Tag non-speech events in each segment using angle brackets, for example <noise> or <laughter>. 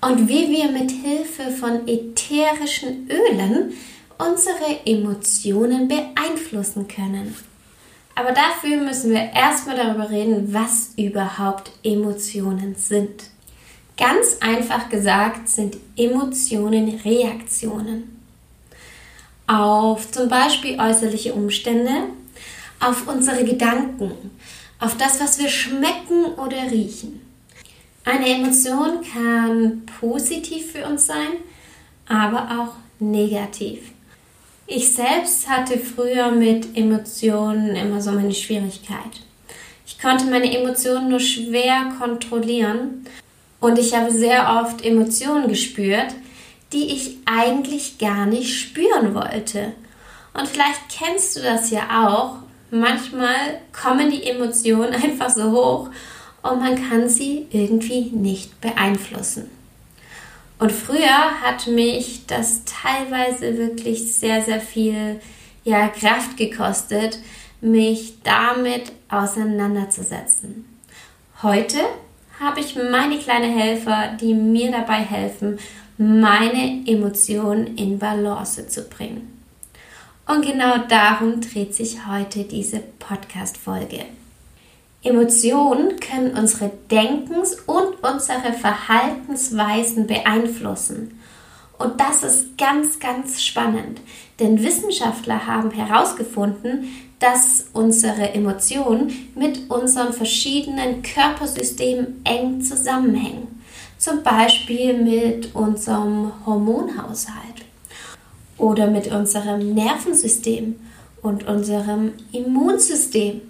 und wie wir mit Hilfe von ätherischen Ölen unsere Emotionen beeinflussen können. Aber dafür müssen wir erstmal darüber reden, was überhaupt Emotionen sind. Ganz einfach gesagt sind Emotionen Reaktionen auf zum Beispiel äußerliche Umstände, auf unsere Gedanken, auf das, was wir schmecken oder riechen. Eine Emotion kann positiv für uns sein, aber auch negativ. Ich selbst hatte früher mit Emotionen immer so meine Schwierigkeit. Ich konnte meine Emotionen nur schwer kontrollieren und ich habe sehr oft Emotionen gespürt, die ich eigentlich gar nicht spüren wollte. Und vielleicht kennst du das ja auch. Manchmal kommen die Emotionen <laughs> einfach so hoch und man kann sie irgendwie nicht beeinflussen. Und früher hat mich das teilweise wirklich sehr, sehr viel ja, Kraft gekostet, mich damit auseinanderzusetzen. Heute habe ich meine kleinen Helfer, die mir dabei helfen, meine Emotionen in Balance zu bringen. Und genau darum dreht sich heute diese Podcast-Folge. Emotionen können unsere Denkens- und unsere Verhaltensweisen beeinflussen. Und das ist ganz, ganz spannend, denn Wissenschaftler haben herausgefunden, dass unsere Emotionen mit unseren verschiedenen Körpersystemen eng zusammenhängen. Zum Beispiel mit unserem Hormonhaushalt oder mit unserem Nervensystem und unserem Immunsystem.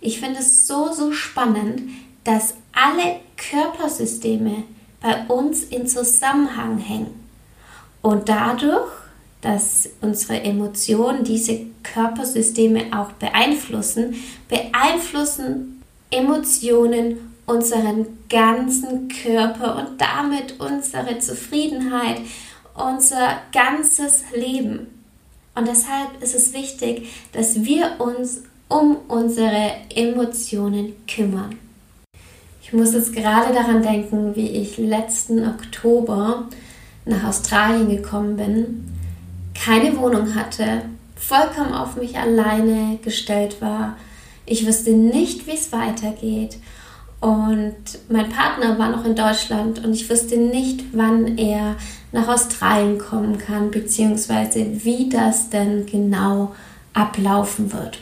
Ich finde es so, so spannend, dass alle Körpersysteme bei uns in Zusammenhang hängen. Und dadurch, dass unsere Emotionen diese Körpersysteme auch beeinflussen, beeinflussen Emotionen unseren ganzen Körper und damit unsere Zufriedenheit, unser ganzes Leben. Und deshalb ist es wichtig, dass wir uns um unsere Emotionen kümmern. Ich muss jetzt gerade daran denken, wie ich letzten Oktober nach Australien gekommen bin, keine Wohnung hatte, vollkommen auf mich alleine gestellt war. Ich wusste nicht, wie es weitergeht. Und mein Partner war noch in Deutschland und ich wusste nicht, wann er nach Australien kommen kann, beziehungsweise wie das denn genau ablaufen wird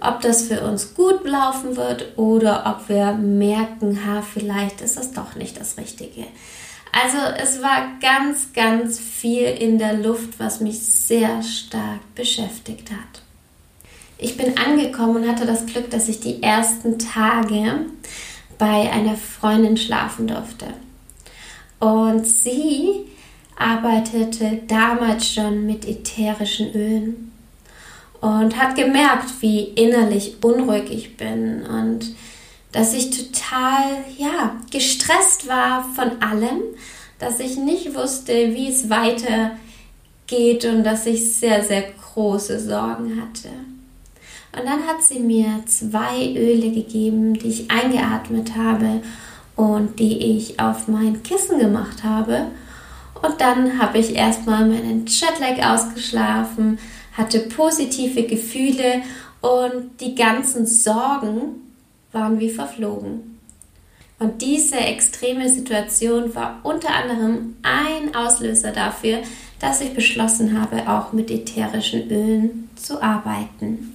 ob das für uns gut laufen wird oder ob wir merken, ha, vielleicht ist das doch nicht das Richtige. Also es war ganz, ganz viel in der Luft, was mich sehr stark beschäftigt hat. Ich bin angekommen und hatte das Glück, dass ich die ersten Tage bei einer Freundin schlafen durfte. Und sie arbeitete damals schon mit ätherischen Ölen und hat gemerkt, wie innerlich unruhig ich bin und dass ich total, ja, gestresst war von allem, dass ich nicht wusste, wie es weitergeht und dass ich sehr, sehr große Sorgen hatte. Und dann hat sie mir zwei Öle gegeben, die ich eingeatmet habe und die ich auf mein Kissen gemacht habe. Und dann habe ich erstmal meinen Jetlag ausgeschlafen, hatte positive Gefühle und die ganzen Sorgen waren wie verflogen. Und diese extreme Situation war unter anderem ein Auslöser dafür, dass ich beschlossen habe, auch mit ätherischen Ölen zu arbeiten.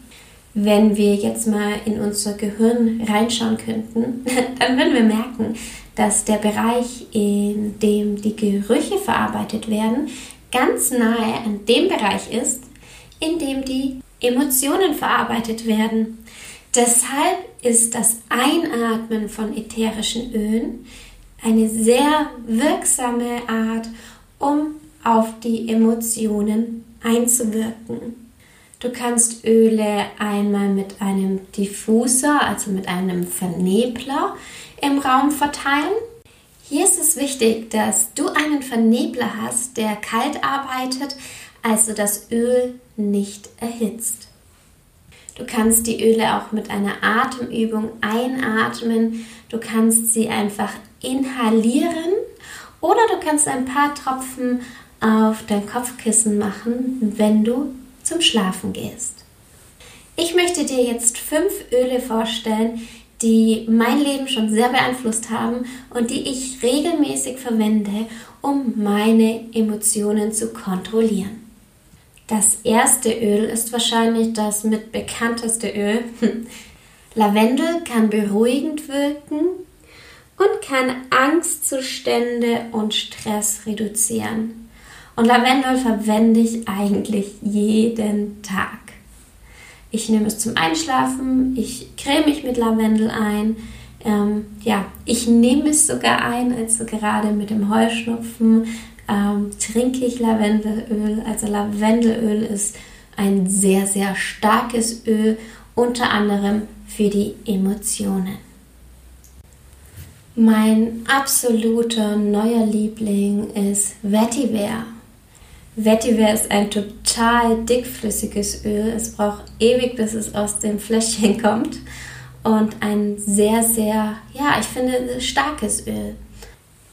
Wenn wir jetzt mal in unser Gehirn reinschauen könnten, <laughs> dann würden wir merken, dass der Bereich, in dem die Gerüche verarbeitet werden, ganz nahe an dem Bereich ist, in dem die Emotionen verarbeitet werden. Deshalb ist das Einatmen von ätherischen Ölen eine sehr wirksame Art, um auf die Emotionen einzuwirken. Du kannst Öle einmal mit einem Diffuser, also mit einem Vernebler im Raum verteilen. Hier ist es wichtig, dass du einen Vernebler hast, der kalt arbeitet, also das Öl nicht erhitzt. Du kannst die Öle auch mit einer Atemübung einatmen. Du kannst sie einfach inhalieren oder du kannst ein paar Tropfen auf dein Kopfkissen machen, wenn du zum Schlafen gehst. Ich möchte dir jetzt fünf Öle vorstellen, die mein Leben schon sehr beeinflusst haben und die ich regelmäßig verwende, um meine Emotionen zu kontrollieren. Das erste Öl ist wahrscheinlich das mit bekannteste Öl. <laughs> Lavendel kann beruhigend wirken und kann Angstzustände und Stress reduzieren. Und Lavendel verwende ich eigentlich jeden Tag. Ich nehme es zum Einschlafen, ich creme mich mit Lavendel ein. Ähm, ja, ich nehme es sogar ein, also gerade mit dem Heuschnupfen ähm, trinke ich Lavendelöl. Also Lavendelöl ist ein sehr, sehr starkes Öl, unter anderem für die Emotionen. Mein absoluter neuer Liebling ist Vetiver. Vetiver ist ein total dickflüssiges Öl. Es braucht ewig, bis es aus dem Fläschchen <laughs> kommt. Und ein sehr, sehr, ja, ich finde, starkes Öl.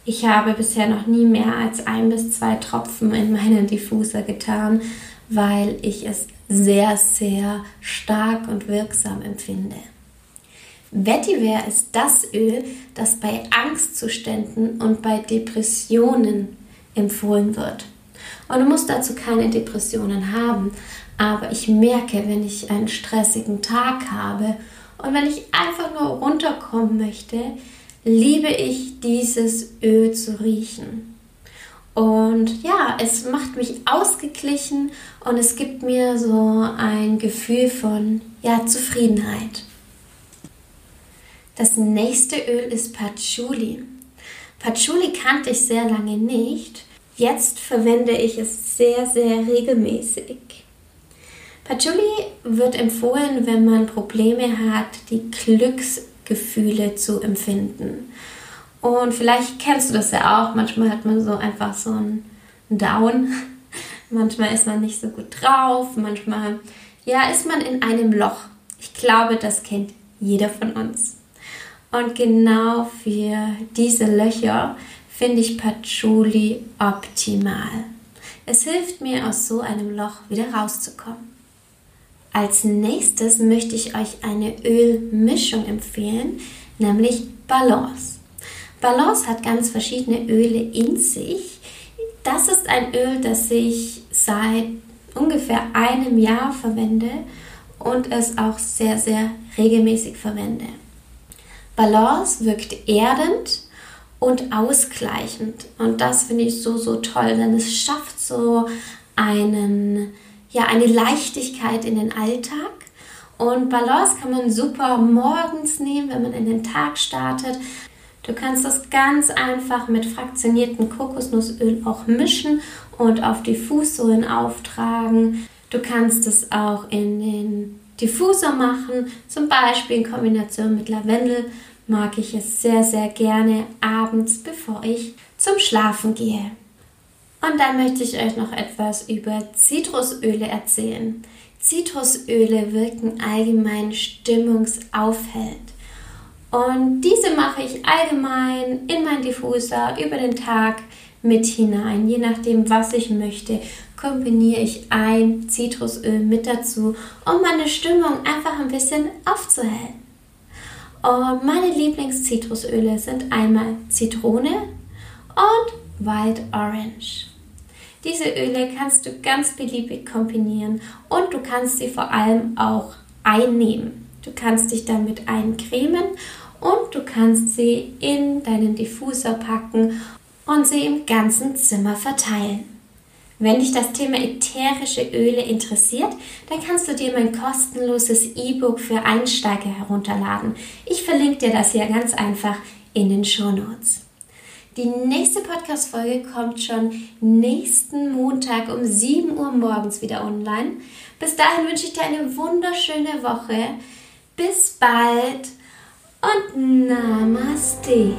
Ich habe bisher noch nie mehr als ein bis zwei Tropfen in meinen Diffuser getan, weil ich es sehr, sehr stark und wirksam empfinde. Vetiver ist das Öl, das bei Angstzuständen und bei Depressionen empfohlen wird. Und du musst dazu keine Depressionen haben. Aber ich merke, wenn ich einen stressigen Tag habe und wenn ich einfach nur runterkommen möchte, liebe ich dieses Öl zu riechen. Und ja, es macht mich ausgeglichen und es gibt mir so ein Gefühl von ja, Zufriedenheit. Das nächste Öl ist Patchouli. Patchouli kannte ich sehr lange nicht Jetzt verwende ich es sehr, sehr regelmäßig. Patchouli wird empfohlen, wenn man Probleme hat, die Glücksgefühle zu empfinden. Und vielleicht kennst du das ja auch. Manchmal hat man so einfach so einen Down. <laughs> Manchmal ist man nicht so gut drauf. Manchmal, ja, ist man in einem Loch. Ich glaube, das kennt jeder von uns. Und genau für diese Löcher finde ich Patchouli optimal. Es hilft mir, aus so einem Loch wieder rauszukommen. Als nächstes möchte ich euch eine Ölmischung empfehlen, nämlich Balance. Balance hat ganz verschiedene Öle in sich. Das ist ein Öl, das ich seit ungefähr einem Jahr verwende und es auch sehr, sehr regelmäßig verwende. Balance wirkt erdend, und ausgleichend. Und das finde ich so, so toll, denn es schafft so einen, ja, eine Leichtigkeit in den Alltag. Und Balance kann man super morgens nehmen, wenn man in den Tag startet. Du kannst das ganz einfach mit fraktioniertem Kokosnussöl auch mischen und auf die Fußsohlen auftragen. Du kannst es auch in den Diffusor machen, zum Beispiel in Kombination mit Lavendel mag ich es sehr, sehr gerne abends, bevor ich zum Schlafen gehe. Und dann möchte ich euch noch etwas über Zitrusöle erzählen. Zitrusöle wirken allgemein stimmungsaufhellend. Und diese mache ich allgemein in meinen Diffuser über den Tag mit hinein. Je nachdem, was ich möchte, kombiniere ich ein Zitrusöl mit dazu, um meine Stimmung einfach ein bisschen aufzuhellen. Und meine Lieblingszitrusöle sind einmal Zitrone und Wild Orange. Diese Öle kannst du ganz beliebig kombinieren und du kannst sie vor allem auch einnehmen. Du kannst dich damit eincremen und du kannst sie in deinen Diffuser packen und sie im ganzen Zimmer verteilen. Wenn dich das Thema ätherische Öle interessiert, dann kannst du dir mein kostenloses E-Book für Einsteiger herunterladen. Ich verlinke dir das hier ganz einfach in den Show Notes. Die nächste Podcast-Folge kommt schon nächsten Montag um 7 Uhr morgens wieder online. Bis dahin wünsche ich dir eine wunderschöne Woche. Bis bald und Namaste.